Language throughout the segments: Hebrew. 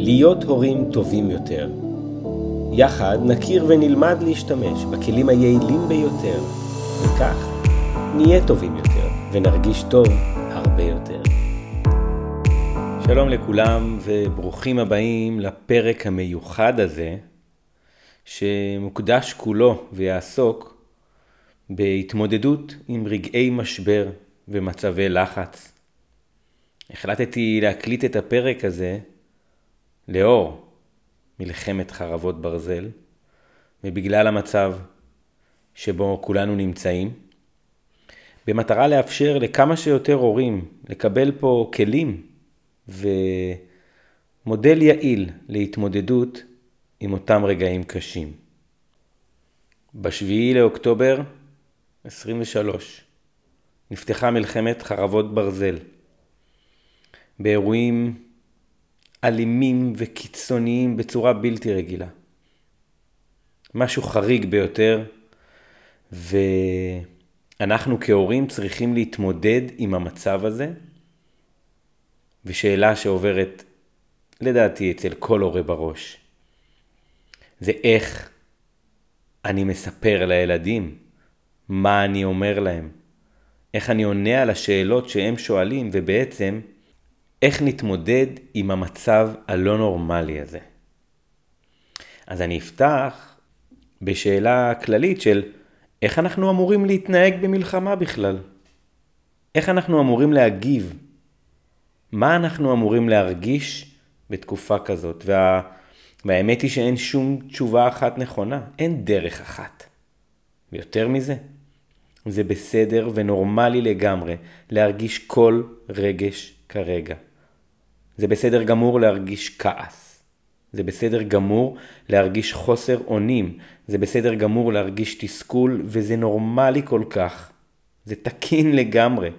להיות הורים טובים יותר. יחד נכיר ונלמד להשתמש בכלים היעילים ביותר, וכך נהיה טובים יותר ונרגיש טוב הרבה יותר. שלום לכולם וברוכים הבאים לפרק המיוחד הזה, שמוקדש כולו ויעסוק בהתמודדות עם רגעי משבר ומצבי לחץ. החלטתי להקליט את הפרק הזה לאור מלחמת חרבות ברזל, ובגלל המצב שבו כולנו נמצאים, במטרה לאפשר לכמה שיותר הורים לקבל פה כלים ומודל יעיל להתמודדות עם אותם רגעים קשים. בשביעי לאוקטובר 23 נפתחה מלחמת חרבות ברזל. באירועים אלימים וקיצוניים בצורה בלתי רגילה. משהו חריג ביותר, ואנחנו כהורים צריכים להתמודד עם המצב הזה, ושאלה שעוברת לדעתי אצל כל הורה בראש, זה איך אני מספר לילדים מה אני אומר להם, איך אני עונה על השאלות שהם שואלים, ובעצם איך נתמודד עם המצב הלא נורמלי הזה. אז אני אפתח בשאלה כללית של איך אנחנו אמורים להתנהג במלחמה בכלל? איך אנחנו אמורים להגיב? מה אנחנו אמורים להרגיש בתקופה כזאת? וה... והאמת היא שאין שום תשובה אחת נכונה, אין דרך אחת. ויותר מזה, זה בסדר ונורמלי לגמרי להרגיש כל רגש כרגע. זה בסדר גמור להרגיש כעס. זה בסדר גמור להרגיש חוסר אונים. זה בסדר גמור להרגיש תסכול, וזה נורמלי כל כך. זה תקין לגמרי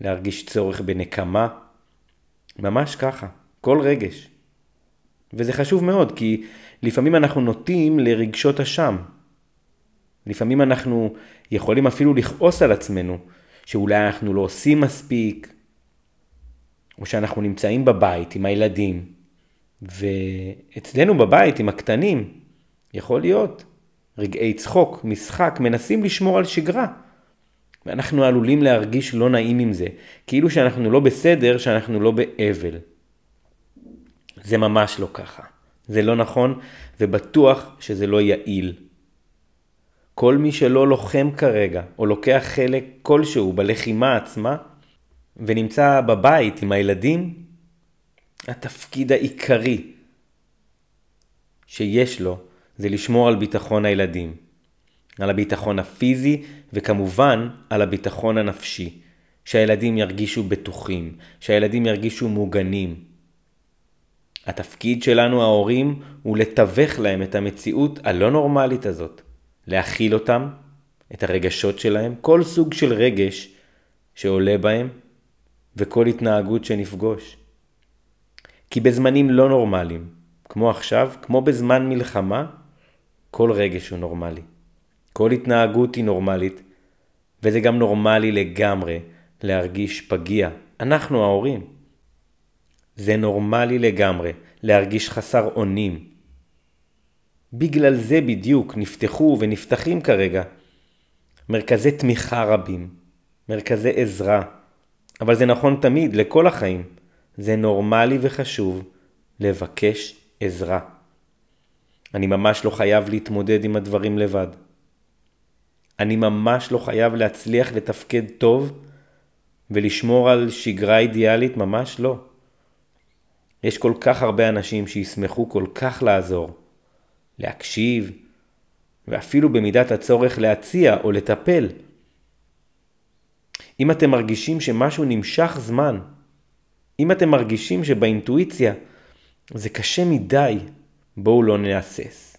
להרגיש צורך בנקמה. ממש ככה, כל רגש. וזה חשוב מאוד, כי לפעמים אנחנו נוטים לרגשות אשם. לפעמים אנחנו יכולים אפילו לכעוס על עצמנו, שאולי אנחנו לא עושים מספיק, או שאנחנו נמצאים בבית עם הילדים, ואצלנו בבית עם הקטנים, יכול להיות רגעי צחוק, משחק, מנסים לשמור על שגרה. ואנחנו עלולים להרגיש לא נעים עם זה, כאילו שאנחנו לא בסדר, שאנחנו לא באבל. זה ממש לא ככה. זה לא נכון, ובטוח שזה לא יעיל. כל מי שלא לוחם כרגע, או לוקח חלק כלשהו בלחימה עצמה, ונמצא בבית עם הילדים, התפקיד העיקרי שיש לו זה לשמור על ביטחון הילדים, על הביטחון הפיזי וכמובן על הביטחון הנפשי, שהילדים ירגישו בטוחים, שהילדים ירגישו מוגנים. התפקיד שלנו ההורים הוא לתווך להם את המציאות הלא נורמלית הזאת, להכיל אותם, את הרגשות שלהם, כל סוג של רגש שעולה בהם, וכל התנהגות שנפגוש. כי בזמנים לא נורמליים, כמו עכשיו, כמו בזמן מלחמה, כל רגש הוא נורמלי. כל התנהגות היא נורמלית, וזה גם נורמלי לגמרי להרגיש פגיע. אנחנו ההורים. זה נורמלי לגמרי להרגיש חסר אונים. בגלל זה בדיוק נפתחו ונפתחים כרגע מרכזי תמיכה רבים, מרכזי עזרה, אבל זה נכון תמיד, לכל החיים. זה נורמלי וחשוב לבקש עזרה. אני ממש לא חייב להתמודד עם הדברים לבד. אני ממש לא חייב להצליח לתפקד טוב ולשמור על שגרה אידיאלית, ממש לא. יש כל כך הרבה אנשים שישמחו כל כך לעזור, להקשיב, ואפילו במידת הצורך להציע או לטפל. אם אתם מרגישים שמשהו נמשך זמן, אם אתם מרגישים שבאינטואיציה זה קשה מדי, בואו לא נהסס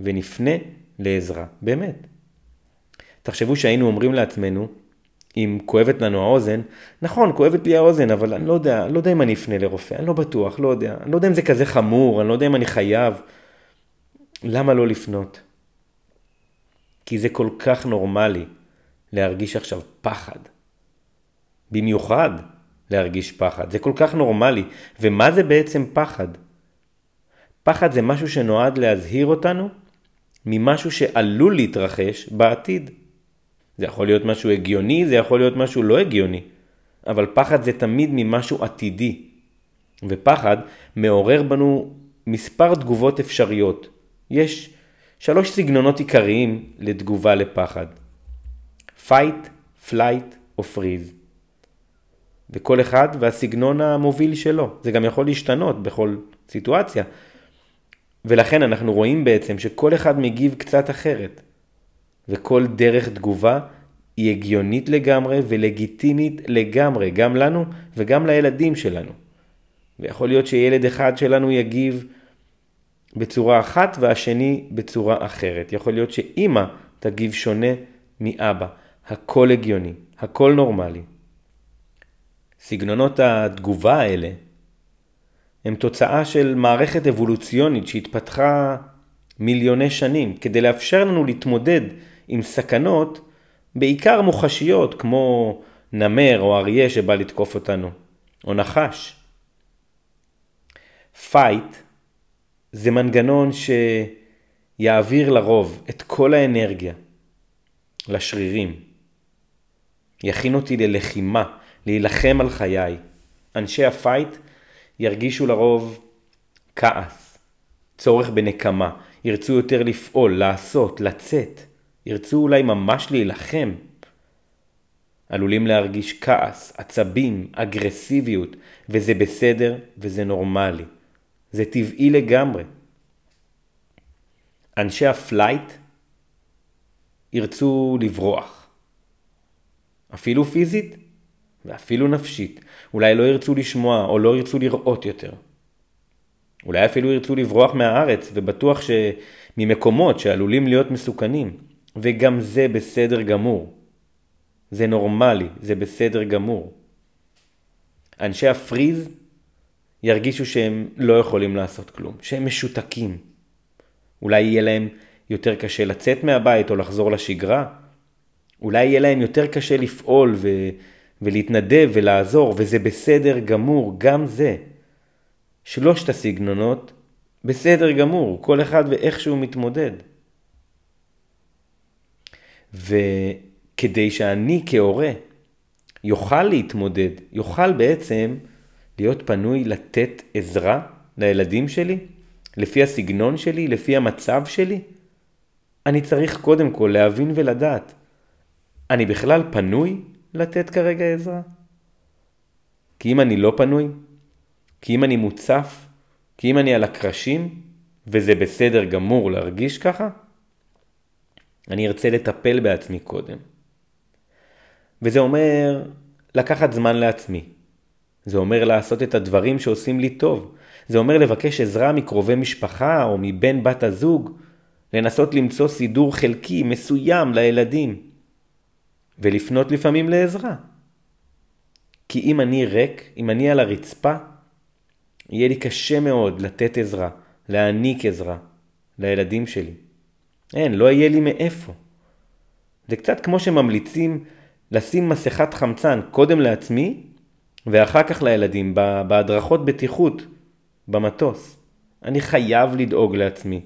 ונפנה לעזרה, באמת. תחשבו שהיינו אומרים לעצמנו, אם כואבת לנו האוזן, נכון, כואבת לי האוזן, אבל אני לא יודע, לא יודע אם אני אפנה לרופא, אני לא בטוח, לא יודע, אני לא יודע אם זה כזה חמור, אני לא יודע אם אני חייב. למה לא לפנות? כי זה כל כך נורמלי להרגיש עכשיו פחד, במיוחד להרגיש פחד. זה כל כך נורמלי. ומה זה בעצם פחד? פחד זה משהו שנועד להזהיר אותנו ממשהו שעלול להתרחש בעתיד. זה יכול להיות משהו הגיוני, זה יכול להיות משהו לא הגיוני, אבל פחד זה תמיד ממשהו עתידי. ופחד מעורר בנו מספר תגובות אפשריות. יש שלוש סגנונות עיקריים לתגובה לפחד. fight, flight או freeze. וכל אחד והסגנון המוביל שלו. זה גם יכול להשתנות בכל סיטואציה. ולכן אנחנו רואים בעצם שכל אחד מגיב קצת אחרת. וכל דרך תגובה היא הגיונית לגמרי ולגיטימית לגמרי, גם לנו וגם לילדים שלנו. ויכול להיות שילד אחד שלנו יגיב בצורה אחת והשני בצורה אחרת. יכול להיות שאימא תגיב שונה מאבא. הכל הגיוני, הכל נורמלי. סגנונות התגובה האלה הם תוצאה של מערכת אבולוציונית שהתפתחה מיליוני שנים כדי לאפשר לנו להתמודד עם סכנות בעיקר מוחשיות כמו נמר או אריה שבא לתקוף אותנו, או נחש. fight זה מנגנון שיעביר לרוב את כל האנרגיה לשרירים. יכין אותי ללחימה, להילחם על חיי. אנשי ה fight ירגישו לרוב כעס, צורך בנקמה, ירצו יותר לפעול, לעשות, לצאת, ירצו אולי ממש להילחם. עלולים להרגיש כעס, עצבים, אגרסיביות, וזה בסדר וזה נורמלי. זה טבעי לגמרי. אנשי ה flight ירצו לברוח. אפילו פיזית ואפילו נפשית. אולי לא ירצו לשמוע או לא ירצו לראות יותר. אולי אפילו ירצו לברוח מהארץ ובטוח שממקומות שעלולים להיות מסוכנים. וגם זה בסדר גמור. זה נורמלי, זה בסדר גמור. אנשי הפריז ירגישו שהם לא יכולים לעשות כלום, שהם משותקים. אולי יהיה להם יותר קשה לצאת מהבית או לחזור לשגרה. אולי יהיה להם יותר קשה לפעול ו... ולהתנדב ולעזור, וזה בסדר גמור, גם זה. שלושת הסגנונות בסדר גמור, כל אחד ואיך שהוא מתמודד. וכדי שאני כהורה יוכל להתמודד, יוכל בעצם להיות פנוי לתת עזרה לילדים שלי, לפי הסגנון שלי, לפי המצב שלי, אני צריך קודם כל להבין ולדעת, אני בכלל פנוי לתת כרגע עזרה? כי אם אני לא פנוי, כי אם אני מוצף, כי אם אני על הקרשים, וזה בסדר גמור להרגיש ככה, אני ארצה לטפל בעצמי קודם. וזה אומר לקחת זמן לעצמי. זה אומר לעשות את הדברים שעושים לי טוב. זה אומר לבקש עזרה מקרובי משפחה או מבן בת הזוג, לנסות למצוא סידור חלקי מסוים לילדים, ולפנות לפעמים לעזרה. כי אם אני ריק, אם אני על הרצפה, יהיה לי קשה מאוד לתת עזרה, להעניק עזרה לילדים שלי. אין, לא יהיה לי מאיפה. זה קצת כמו שממליצים לשים מסכת חמצן קודם לעצמי ואחר כך לילדים בהדרכות בטיחות במטוס. אני חייב לדאוג לעצמי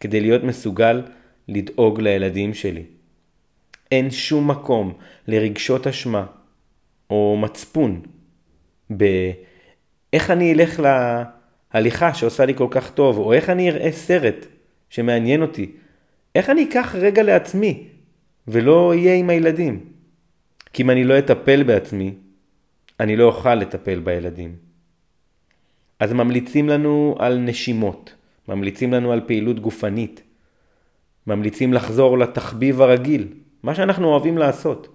כדי להיות מסוגל לדאוג לילדים שלי. אין שום מקום לרגשות אשמה או מצפון באיך אני אלך להליכה שעושה לי כל כך טוב, או איך אני אראה סרט שמעניין אותי, איך אני אקח רגע לעצמי ולא אהיה עם הילדים. כי אם אני לא אטפל בעצמי, אני לא אוכל לטפל בילדים. אז ממליצים לנו על נשימות, ממליצים לנו על פעילות גופנית, ממליצים לחזור לתחביב הרגיל, מה שאנחנו אוהבים לעשות.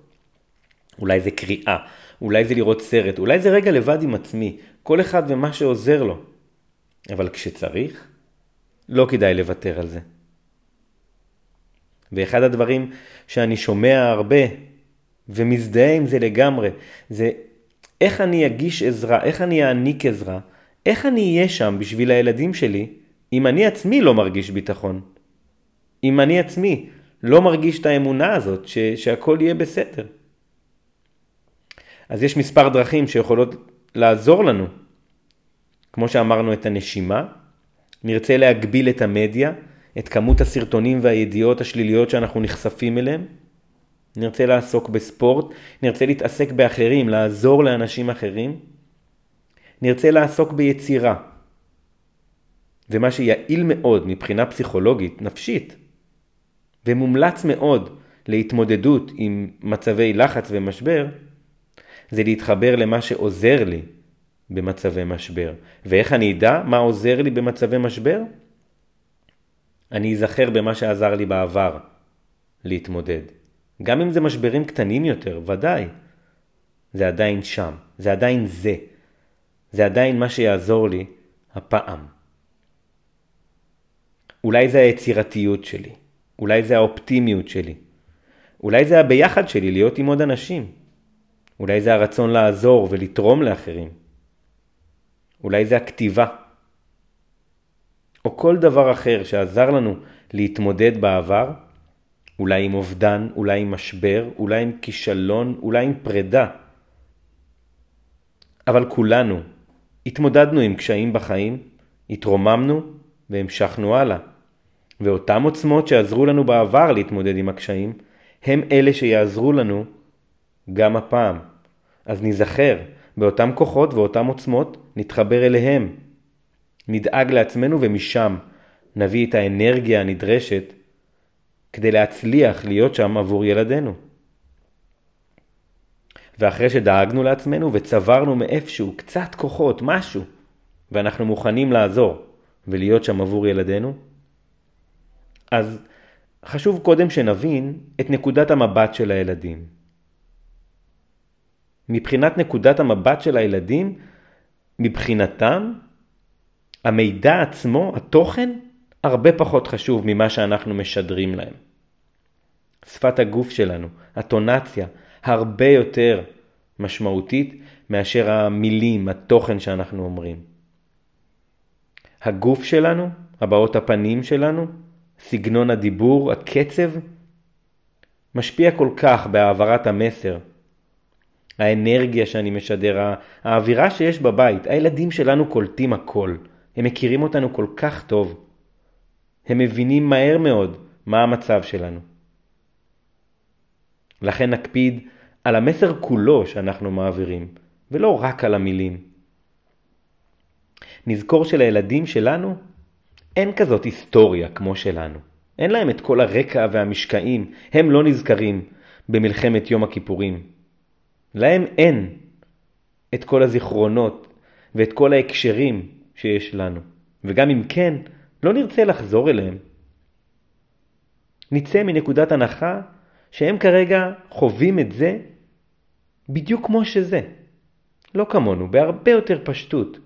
אולי זה קריאה, אולי זה לראות סרט, אולי זה רגע לבד עם עצמי, כל אחד ומה שעוזר לו. אבל כשצריך, לא כדאי לוותר על זה. ואחד הדברים שאני שומע הרבה ומזדהה עם זה לגמרי, זה איך אני אגיש עזרה, איך אני אעניק עזרה, איך אני אהיה שם בשביל הילדים שלי, אם אני עצמי לא מרגיש ביטחון. אם אני עצמי לא מרגיש את האמונה הזאת ש, שהכל יהיה בסדר. אז יש מספר דרכים שיכולות לעזור לנו. כמו שאמרנו את הנשימה, נרצה להגביל את המדיה, את כמות הסרטונים והידיעות השליליות שאנחנו נחשפים אליהם. נרצה לעסוק בספורט, נרצה להתעסק באחרים, לעזור לאנשים אחרים. נרצה לעסוק ביצירה. זה מה שיעיל מאוד מבחינה פסיכולוגית, נפשית, ומומלץ מאוד להתמודדות עם מצבי לחץ ומשבר, זה להתחבר למה שעוזר לי במצבי משבר. ואיך אני אדע מה עוזר לי במצבי משבר? אני אזכר במה שעזר לי בעבר להתמודד. גם אם זה משברים קטנים יותר, ודאי. זה עדיין שם, זה עדיין זה. זה עדיין מה שיעזור לי הפעם. אולי זה היצירתיות שלי, אולי זה האופטימיות שלי, אולי זה הביחד שלי להיות עם עוד אנשים, אולי זה הרצון לעזור ולתרום לאחרים, אולי זה הכתיבה, או כל דבר אחר שעזר לנו להתמודד בעבר, אולי עם אובדן, אולי עם משבר, אולי עם כישלון, אולי עם פרידה. אבל כולנו התמודדנו עם קשיים בחיים, התרוממנו והמשכנו הלאה. ואותם עוצמות שעזרו לנו בעבר להתמודד עם הקשיים, הם אלה שיעזרו לנו גם הפעם. אז ניזכר באותם כוחות ואותם עוצמות, נתחבר אליהם. נדאג לעצמנו ומשם נביא את האנרגיה הנדרשת כדי להצליח להיות שם עבור ילדינו. ואחרי שדאגנו לעצמנו וצברנו מאיפשהו קצת כוחות, משהו, ואנחנו מוכנים לעזור ולהיות שם עבור ילדינו, אז חשוב קודם שנבין את נקודת המבט של הילדים. מבחינת נקודת המבט של הילדים, מבחינתם, המידע עצמו, התוכן, הרבה פחות חשוב ממה שאנחנו משדרים להם. שפת הגוף שלנו, הטונציה, הרבה יותר משמעותית מאשר המילים, התוכן שאנחנו אומרים. הגוף שלנו, הבעות הפנים שלנו, סגנון הדיבור, הקצב, משפיע כל כך בהעברת המסר. האנרגיה שאני משדר, האווירה שיש בבית, הילדים שלנו קולטים הכל. הם מכירים אותנו כל כך טוב. הם מבינים מהר מאוד מה המצב שלנו. לכן נקפיד על המסר כולו שאנחנו מעבירים, ולא רק על המילים. נזכור שלילדים שלנו אין כזאת היסטוריה כמו שלנו. אין להם את כל הרקע והמשקעים, הם לא נזכרים במלחמת יום הכיפורים. להם אין את כל הזיכרונות ואת כל ההקשרים שיש לנו, וגם אם כן, לא נרצה לחזור אליהם. נצא מנקודת הנחה שהם כרגע חווים את זה בדיוק כמו שזה. לא כמונו, בהרבה יותר פשטות,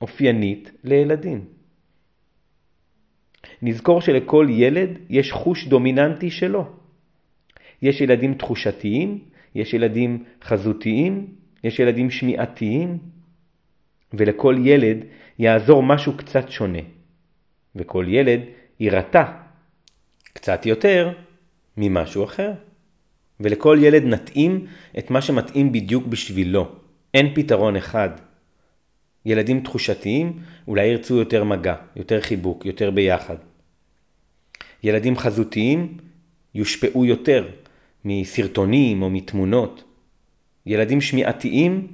אופיינית לילדים. נזכור שלכל ילד יש חוש דומיננטי שלו. יש ילדים תחושתיים, יש ילדים חזותיים, יש ילדים שמיעתיים, ולכל ילד יעזור משהו קצת שונה, וכל ילד יירתע קצת יותר ממשהו אחר. ולכל ילד נתאים את מה שמתאים בדיוק בשבילו. אין פתרון אחד. ילדים תחושתיים אולי ירצו יותר מגע, יותר חיבוק, יותר ביחד. ילדים חזותיים יושפעו יותר מסרטונים או מתמונות. ילדים שמיעתיים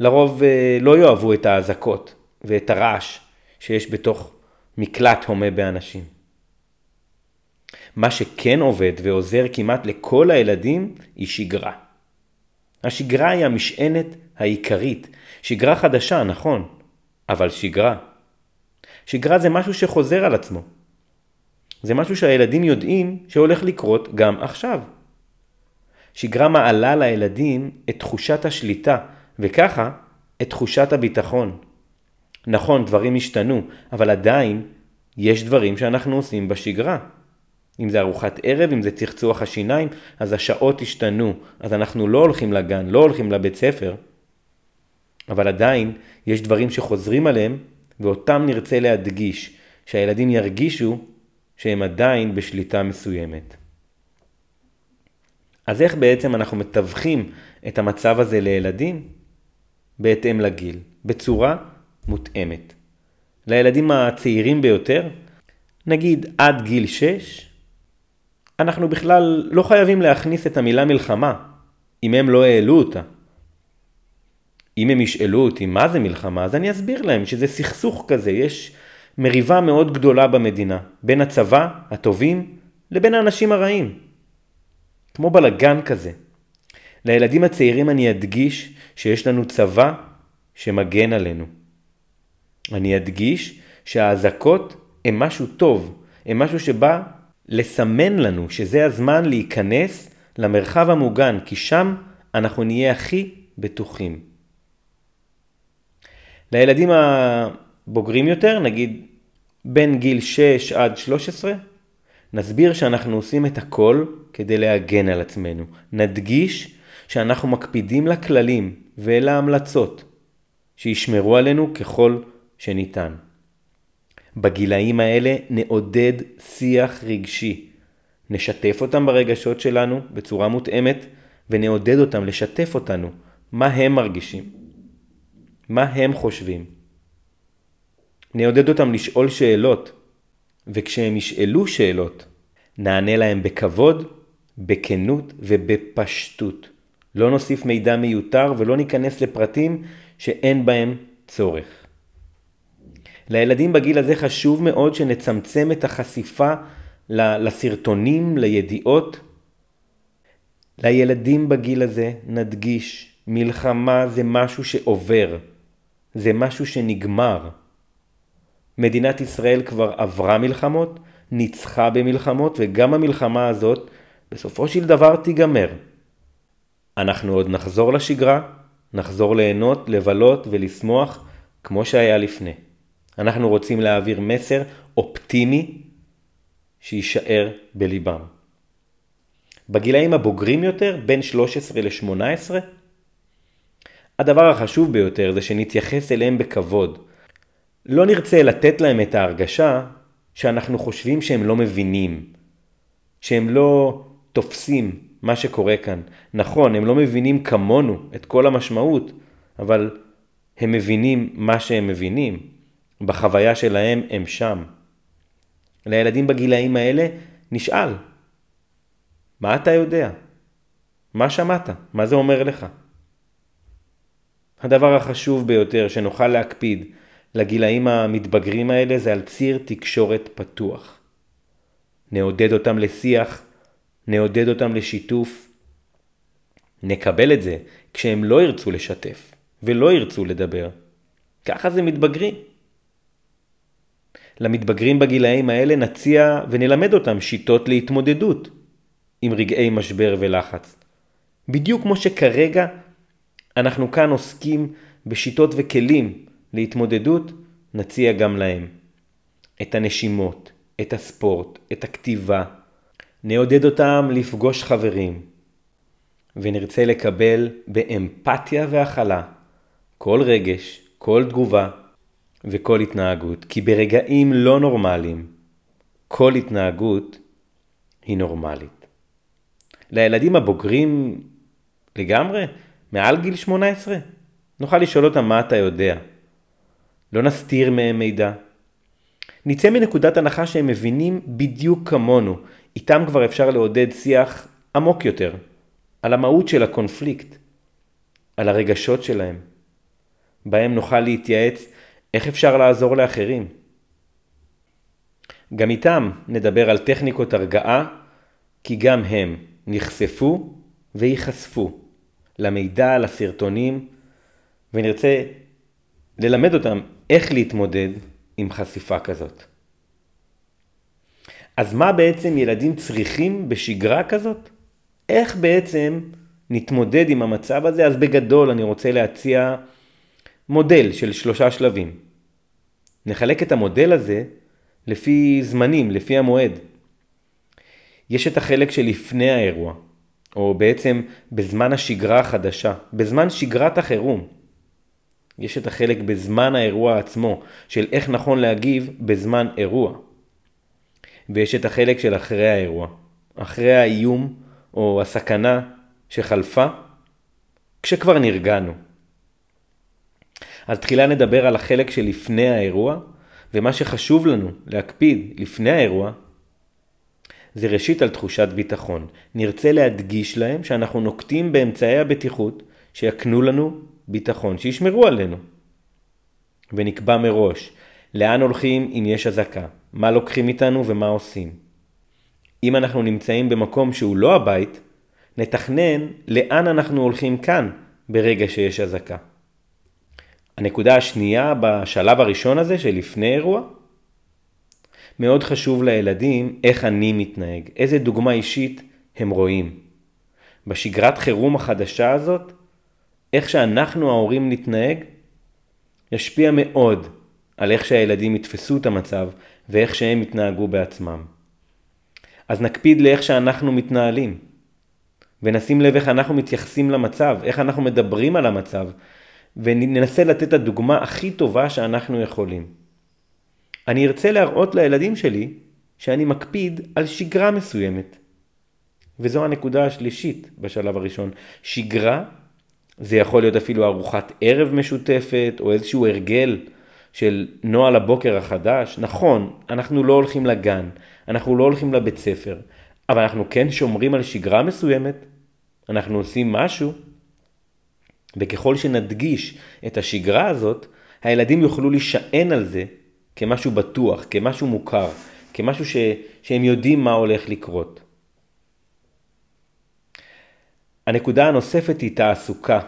לרוב אה, לא יאהבו את האזעקות ואת הרעש שיש בתוך מקלט הומה באנשים. מה שכן עובד ועוזר כמעט לכל הילדים היא שגרה. השגרה היא המשענת העיקרית. שגרה חדשה, נכון, אבל שגרה. שגרה זה משהו שחוזר על עצמו. זה משהו שהילדים יודעים שהולך לקרות גם עכשיו. שגרה מעלה לילדים את תחושת השליטה, וככה את תחושת הביטחון. נכון, דברים השתנו, אבל עדיין יש דברים שאנחנו עושים בשגרה. אם זה ארוחת ערב, אם זה צחצוח השיניים, אז השעות השתנו, אז אנחנו לא הולכים לגן, לא הולכים לבית ספר, אבל עדיין יש דברים שחוזרים עליהם, ואותם נרצה להדגיש, שהילדים ירגישו שהם עדיין בשליטה מסוימת. אז איך בעצם אנחנו מתווכים את המצב הזה לילדים? בהתאם לגיל, בצורה מותאמת. לילדים הצעירים ביותר, נגיד עד גיל 6, אנחנו בכלל לא חייבים להכניס את המילה מלחמה, אם הם לא העלו אותה. אם הם ישאלו אותי מה זה מלחמה, אז אני אסביר להם שזה סכסוך כזה, יש מריבה מאוד גדולה במדינה, בין הצבא, הטובים, לבין האנשים הרעים. כמו בלגן כזה. לילדים הצעירים אני אדגיש שיש לנו צבא שמגן עלינו. אני אדגיש שהאזעקות הן משהו טוב, הן משהו שבא לסמן לנו שזה הזמן להיכנס למרחב המוגן, כי שם אנחנו נהיה הכי בטוחים. לילדים הבוגרים יותר, נגיד בין גיל 6 עד 13, נסביר שאנחנו עושים את הכל כדי להגן על עצמנו. נדגיש שאנחנו מקפידים לכללים ולהמלצות שישמרו עלינו ככל שניתן. בגילאים האלה נעודד שיח רגשי. נשתף אותם ברגשות שלנו בצורה מותאמת ונעודד אותם לשתף אותנו מה הם מרגישים, מה הם חושבים. נעודד אותם לשאול שאלות, וכשהם ישאלו שאלות, נענה להם בכבוד, בכנות ובפשטות. לא נוסיף מידע מיותר ולא ניכנס לפרטים שאין בהם צורך. לילדים בגיל הזה חשוב מאוד שנצמצם את החשיפה לסרטונים, לידיעות. לילדים בגיל הזה נדגיש, מלחמה זה משהו שעובר, זה משהו שנגמר. מדינת ישראל כבר עברה מלחמות, ניצחה במלחמות, וגם המלחמה הזאת בסופו של דבר תיגמר. אנחנו עוד נחזור לשגרה, נחזור ליהנות, לבלות ולשמוח כמו שהיה לפני. אנחנו רוצים להעביר מסר אופטימי שיישאר בליבם. בגילאים הבוגרים יותר, בין 13 ל-18, הדבר החשוב ביותר זה שנתייחס אליהם בכבוד. לא נרצה לתת להם את ההרגשה שאנחנו חושבים שהם לא מבינים, שהם לא תופסים מה שקורה כאן. נכון, הם לא מבינים כמונו את כל המשמעות, אבל הם מבינים מה שהם מבינים. בחוויה שלהם הם שם. לילדים בגילאים האלה נשאל, מה אתה יודע? מה שמעת? מה זה אומר לך? הדבר החשוב ביותר שנוכל להקפיד לגילאים המתבגרים האלה זה על ציר תקשורת פתוח. נעודד אותם לשיח, נעודד אותם לשיתוף. נקבל את זה כשהם לא ירצו לשתף ולא ירצו לדבר. ככה זה מתבגרים. למתבגרים בגילאים האלה נציע ונלמד אותם שיטות להתמודדות עם רגעי משבר ולחץ. בדיוק כמו שכרגע אנחנו כאן עוסקים בשיטות וכלים להתמודדות, נציע גם להם. את הנשימות, את הספורט, את הכתיבה. נעודד אותם לפגוש חברים, ונרצה לקבל באמפתיה והכלה כל רגש, כל תגובה וכל התנהגות, כי ברגעים לא נורמליים כל התנהגות היא נורמלית. לילדים הבוגרים לגמרי, מעל גיל 18, נוכל לשאול אותם מה אתה יודע. לא נסתיר מהם מידע. נצא מנקודת הנחה שהם מבינים בדיוק כמונו, איתם כבר אפשר לעודד שיח עמוק יותר, על המהות של הקונפליקט, על הרגשות שלהם, בהם נוכל להתייעץ איך אפשר לעזור לאחרים. גם איתם נדבר על טכניקות הרגעה, כי גם הם נחשפו וייחשפו למידע, לסרטונים, ונרצה ללמד אותם איך להתמודד עם חשיפה כזאת. אז מה בעצם ילדים צריכים בשגרה כזאת? איך בעצם נתמודד עם המצב הזה? אז בגדול אני רוצה להציע מודל של שלושה שלבים. נחלק את המודל הזה לפי זמנים, לפי המועד. יש את החלק שלפני האירוע, או בעצם בזמן השגרה החדשה, בזמן שגרת החירום. יש את החלק בזמן האירוע עצמו, של איך נכון להגיב בזמן אירוע. ויש את החלק של אחרי האירוע, אחרי האיום או הסכנה שחלפה, כשכבר נרגענו. אז תחילה נדבר על החלק שלפני האירוע, ומה שחשוב לנו להקפיד לפני האירוע, זה ראשית על תחושת ביטחון. נרצה להדגיש להם שאנחנו נוקטים באמצעי הבטיחות שיקנו לנו ביטחון, שישמרו עלינו. ונקבע מראש לאן הולכים אם יש אזעקה, מה לוקחים איתנו ומה עושים. אם אנחנו נמצאים במקום שהוא לא הבית, נתכנן לאן אנחנו הולכים כאן ברגע שיש אזעקה. הנקודה השנייה בשלב הראשון הזה שלפני אירוע, מאוד חשוב לילדים איך אני מתנהג, איזה דוגמה אישית הם רואים. בשגרת חירום החדשה הזאת, איך שאנחנו ההורים נתנהג, ישפיע מאוד על איך שהילדים יתפסו את המצב ואיך שהם יתנהגו בעצמם. אז נקפיד לאיך שאנחנו מתנהלים, ונשים לב איך אנחנו מתייחסים למצב, איך אנחנו מדברים על המצב, וננסה לתת את הדוגמה הכי טובה שאנחנו יכולים. אני ארצה להראות לילדים שלי שאני מקפיד על שגרה מסוימת. וזו הנקודה השלישית בשלב הראשון. שגרה זה יכול להיות אפילו ארוחת ערב משותפת או איזשהו הרגל של נוהל הבוקר החדש. נכון, אנחנו לא הולכים לגן, אנחנו לא הולכים לבית ספר, אבל אנחנו כן שומרים על שגרה מסוימת, אנחנו עושים משהו, וככל שנדגיש את השגרה הזאת, הילדים יוכלו להישען על זה כמשהו בטוח, כמשהו מוכר, כמשהו ש, שהם יודעים מה הולך לקרות. הנקודה הנוספת היא תעסוקה.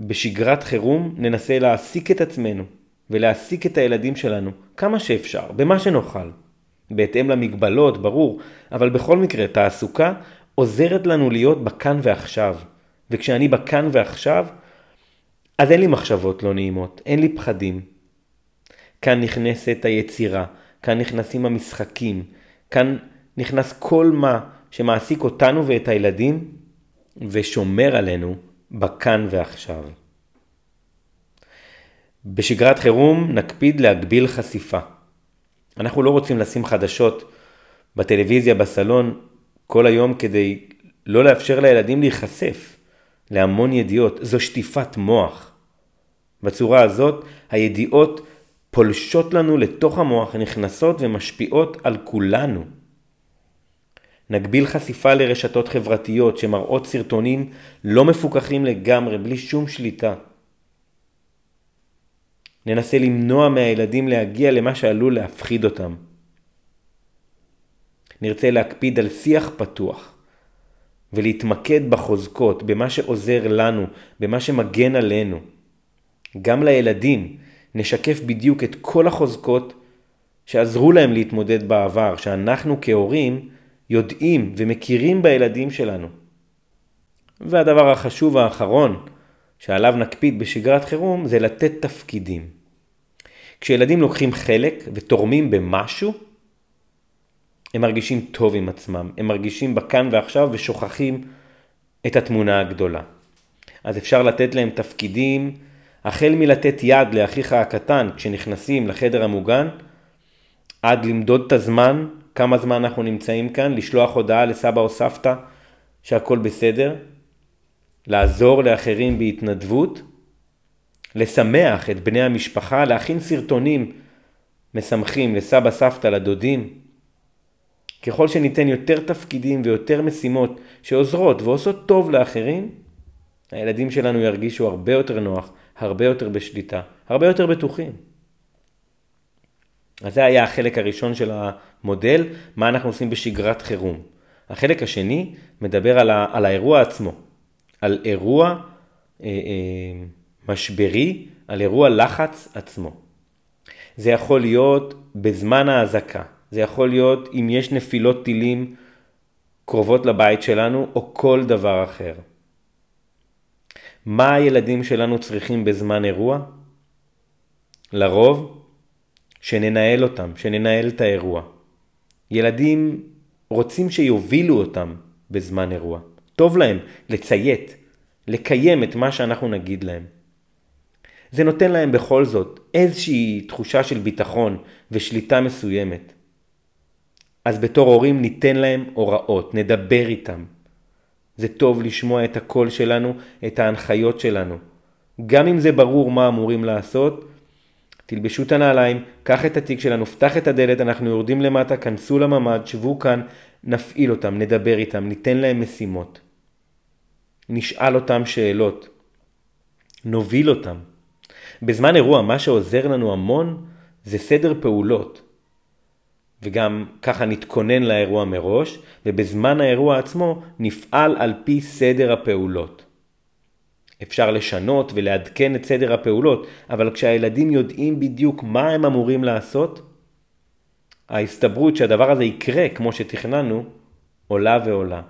בשגרת חירום ננסה להעסיק את עצמנו ולהעסיק את הילדים שלנו כמה שאפשר, במה שנוכל. בהתאם למגבלות, ברור, אבל בכל מקרה תעסוקה עוזרת לנו להיות בכאן ועכשיו. וכשאני בכאן ועכשיו, אז אין לי מחשבות לא נעימות, אין לי פחדים. כאן נכנסת היצירה, כאן נכנסים המשחקים, כאן נכנס כל מה שמעסיק אותנו ואת הילדים ושומר עלינו בכאן ועכשיו. בשגרת חירום נקפיד להגביל חשיפה. אנחנו לא רוצים לשים חדשות בטלוויזיה, בסלון, כל היום כדי לא לאפשר לילדים להיחשף להמון ידיעות. זו שטיפת מוח. בצורה הזאת הידיעות פולשות לנו לתוך המוח, נכנסות ומשפיעות על כולנו. נגביל חשיפה לרשתות חברתיות שמראות סרטונים לא מפוקחים לגמרי, בלי שום שליטה. ננסה למנוע מהילדים להגיע למה שעלול להפחיד אותם. נרצה להקפיד על שיח פתוח ולהתמקד בחוזקות, במה שעוזר לנו, במה שמגן עלינו. גם לילדים נשקף בדיוק את כל החוזקות שעזרו להם להתמודד בעבר, שאנחנו כהורים יודעים ומכירים בילדים שלנו. והדבר החשוב האחרון שעליו נקפיד בשגרת חירום זה לתת תפקידים. כשילדים לוקחים חלק ותורמים במשהו, הם מרגישים טוב עם עצמם, הם מרגישים בכאן ועכשיו ושוכחים את התמונה הגדולה. אז אפשר לתת להם תפקידים, החל מלתת יד לאחיך הקטן כשנכנסים לחדר המוגן, עד למדוד את הזמן, כמה זמן אנחנו נמצאים כאן, לשלוח הודעה לסבא או סבתא שהכל בסדר, לעזור לאחרים בהתנדבות, לשמח את בני המשפחה, להכין סרטונים משמחים לסבא, סבתא, לדודים. ככל שניתן יותר תפקידים ויותר משימות שעוזרות ועושות טוב לאחרים, הילדים שלנו ירגישו הרבה יותר נוח, הרבה יותר בשליטה, הרבה יותר בטוחים. אז זה היה החלק הראשון של המודל, מה אנחנו עושים בשגרת חירום. החלק השני מדבר על, ה, על האירוע עצמו, על אירוע אה, אה, משברי, על אירוע לחץ עצמו. זה יכול להיות בזמן האזעקה, זה יכול להיות אם יש נפילות טילים קרובות לבית שלנו או כל דבר אחר. מה הילדים שלנו צריכים בזמן אירוע? לרוב, שננהל אותם, שננהל את האירוע. ילדים רוצים שיובילו אותם בזמן אירוע. טוב להם לציית, לקיים את מה שאנחנו נגיד להם. זה נותן להם בכל זאת איזושהי תחושה של ביטחון ושליטה מסוימת. אז בתור הורים ניתן להם הוראות, נדבר איתם. זה טוב לשמוע את הקול שלנו, את ההנחיות שלנו. גם אם זה ברור מה אמורים לעשות, תלבשו את הנעליים, קח את התיק שלנו, פתח את הדלת, אנחנו יורדים למטה, כנסו לממ"ד, שבו כאן, נפעיל אותם, נדבר איתם, ניתן להם משימות. נשאל אותם שאלות. נוביל אותם. בזמן אירוע מה שעוזר לנו המון זה סדר פעולות. וגם ככה נתכונן לאירוע מראש, ובזמן האירוע עצמו נפעל על פי סדר הפעולות. אפשר לשנות ולעדכן את סדר הפעולות, אבל כשהילדים יודעים בדיוק מה הם אמורים לעשות, ההסתברות שהדבר הזה יקרה כמו שתכננו, עולה ועולה.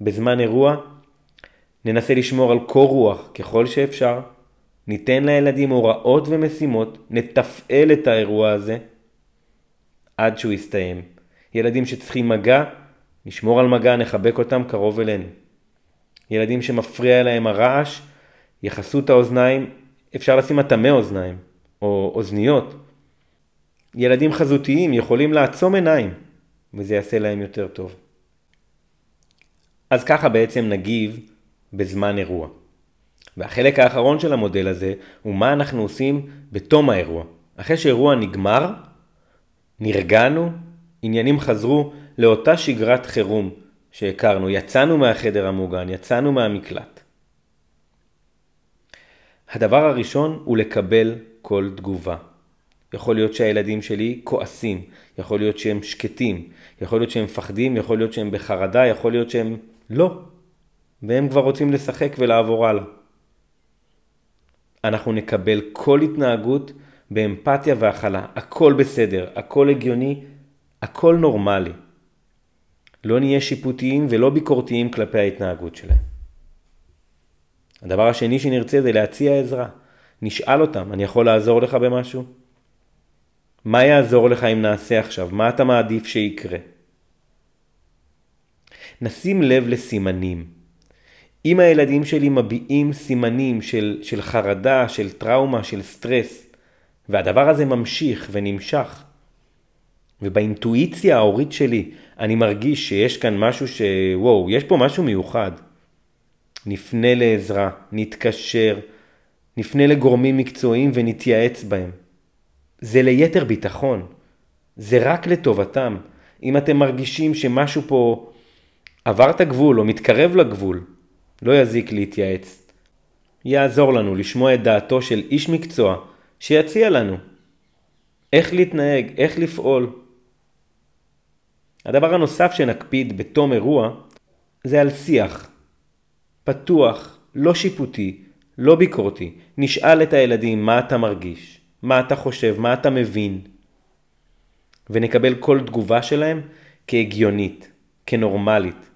בזמן אירוע ננסה לשמור על קור רוח ככל שאפשר, ניתן לילדים הוראות ומשימות, נתפעל את האירוע הזה עד שהוא יסתיים. ילדים שצריכים מגע, נשמור על מגע, נחבק אותם קרוב אלינו. ילדים שמפריע להם הרעש, יכסו את האוזניים, אפשר לשים אטמי אוזניים או אוזניות. ילדים חזותיים יכולים לעצום עיניים וזה יעשה להם יותר טוב. אז ככה בעצם נגיב בזמן אירוע. והחלק האחרון של המודל הזה הוא מה אנחנו עושים בתום האירוע. אחרי שאירוע נגמר, נרגענו, עניינים חזרו לאותה שגרת חירום שהכרנו, יצאנו מהחדר המוגן, יצאנו מהמקלט. הדבר הראשון הוא לקבל כל תגובה. יכול להיות שהילדים שלי כועסים, יכול להיות שהם שקטים, יכול להיות שהם מפחדים, יכול להיות שהם בחרדה, יכול להיות שהם לא. והם כבר רוצים לשחק ולעבור הלאה. אנחנו נקבל כל התנהגות באמפתיה והכלה. הכל בסדר, הכל הגיוני, הכל נורמלי. לא נהיה שיפוטיים ולא ביקורתיים כלפי ההתנהגות שלהם. הדבר השני שנרצה זה להציע עזרה. נשאל אותם, אני יכול לעזור לך במשהו? מה יעזור לך אם נעשה עכשיו? מה אתה מעדיף שיקרה? נשים לב לסימנים. אם הילדים שלי מביעים סימנים של, של חרדה, של טראומה, של סטרס, והדבר הזה ממשיך ונמשך, ובאינטואיציה ההורית שלי אני מרגיש שיש כאן משהו ש... וואו, יש פה משהו מיוחד. נפנה לעזרה, נתקשר, נפנה לגורמים מקצועיים ונתייעץ בהם. זה ליתר ביטחון, זה רק לטובתם. אם אתם מרגישים שמשהו פה עבר את הגבול או מתקרב לגבול, לא יזיק להתייעץ. יעזור לנו לשמוע את דעתו של איש מקצוע שיציע לנו איך להתנהג, איך לפעול. הדבר הנוסף שנקפיד בתום אירוע זה על שיח. פתוח, לא שיפוטי, לא ביקורתי. נשאל את הילדים מה אתה מרגיש, מה אתה חושב, מה אתה מבין. ונקבל כל תגובה שלהם כהגיונית, כנורמלית.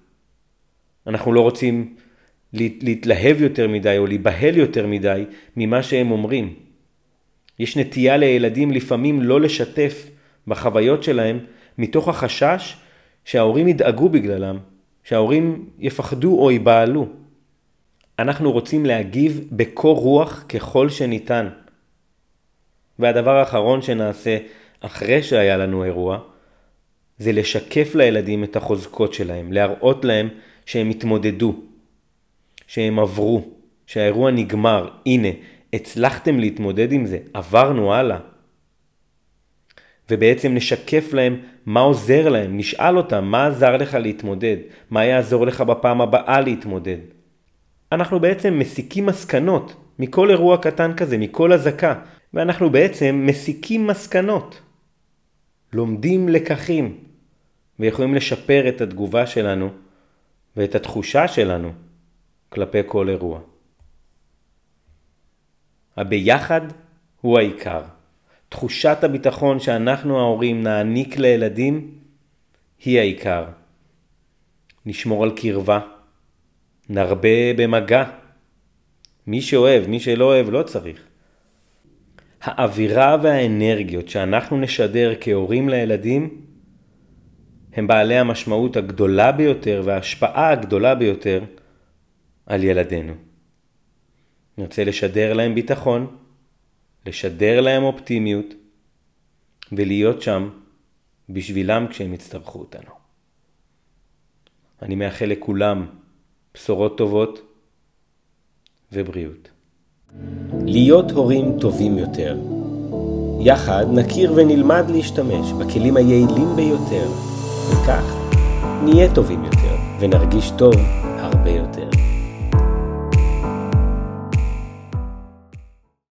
אנחנו לא רוצים להתלהב יותר מדי או להיבהל יותר מדי ממה שהם אומרים. יש נטייה לילדים לפעמים לא לשתף בחוויות שלהם מתוך החשש שההורים ידאגו בגללם, שההורים יפחדו או ייבהלו. אנחנו רוצים להגיב בקור רוח ככל שניתן. והדבר האחרון שנעשה אחרי שהיה לנו אירוע, זה לשקף לילדים את החוזקות שלהם, להראות להם שהם התמודדו, שהם עברו, שהאירוע נגמר, הנה, הצלחתם להתמודד עם זה, עברנו הלאה. ובעצם נשקף להם מה עוזר להם, נשאל אותם מה עזר לך להתמודד, מה יעזור לך בפעם הבאה להתמודד. אנחנו בעצם מסיקים מסקנות מכל אירוע קטן כזה, מכל אזעקה, ואנחנו בעצם מסיקים מסקנות. לומדים לקחים, ויכולים לשפר את התגובה שלנו ואת התחושה שלנו כלפי כל אירוע. הביחד הוא העיקר. תחושת הביטחון שאנחנו ההורים נעניק לילדים היא העיקר. נשמור על קרבה, נרבה במגע. מי שאוהב, מי שלא אוהב, לא צריך. האווירה והאנרגיות שאנחנו נשדר כהורים לילדים הם בעלי המשמעות הגדולה ביותר וההשפעה הגדולה ביותר על ילדינו. נרצה לשדר להם ביטחון, לשדר להם אופטימיות ולהיות שם בשבילם כשהם יצטרכו אותנו. אני מאחל לכולם בשורות טובות ובריאות. להיות הורים טובים יותר יחד נכיר ונלמד להשתמש בכלים היעילים ביותר, וכך נהיה טובים יותר ונרגיש טוב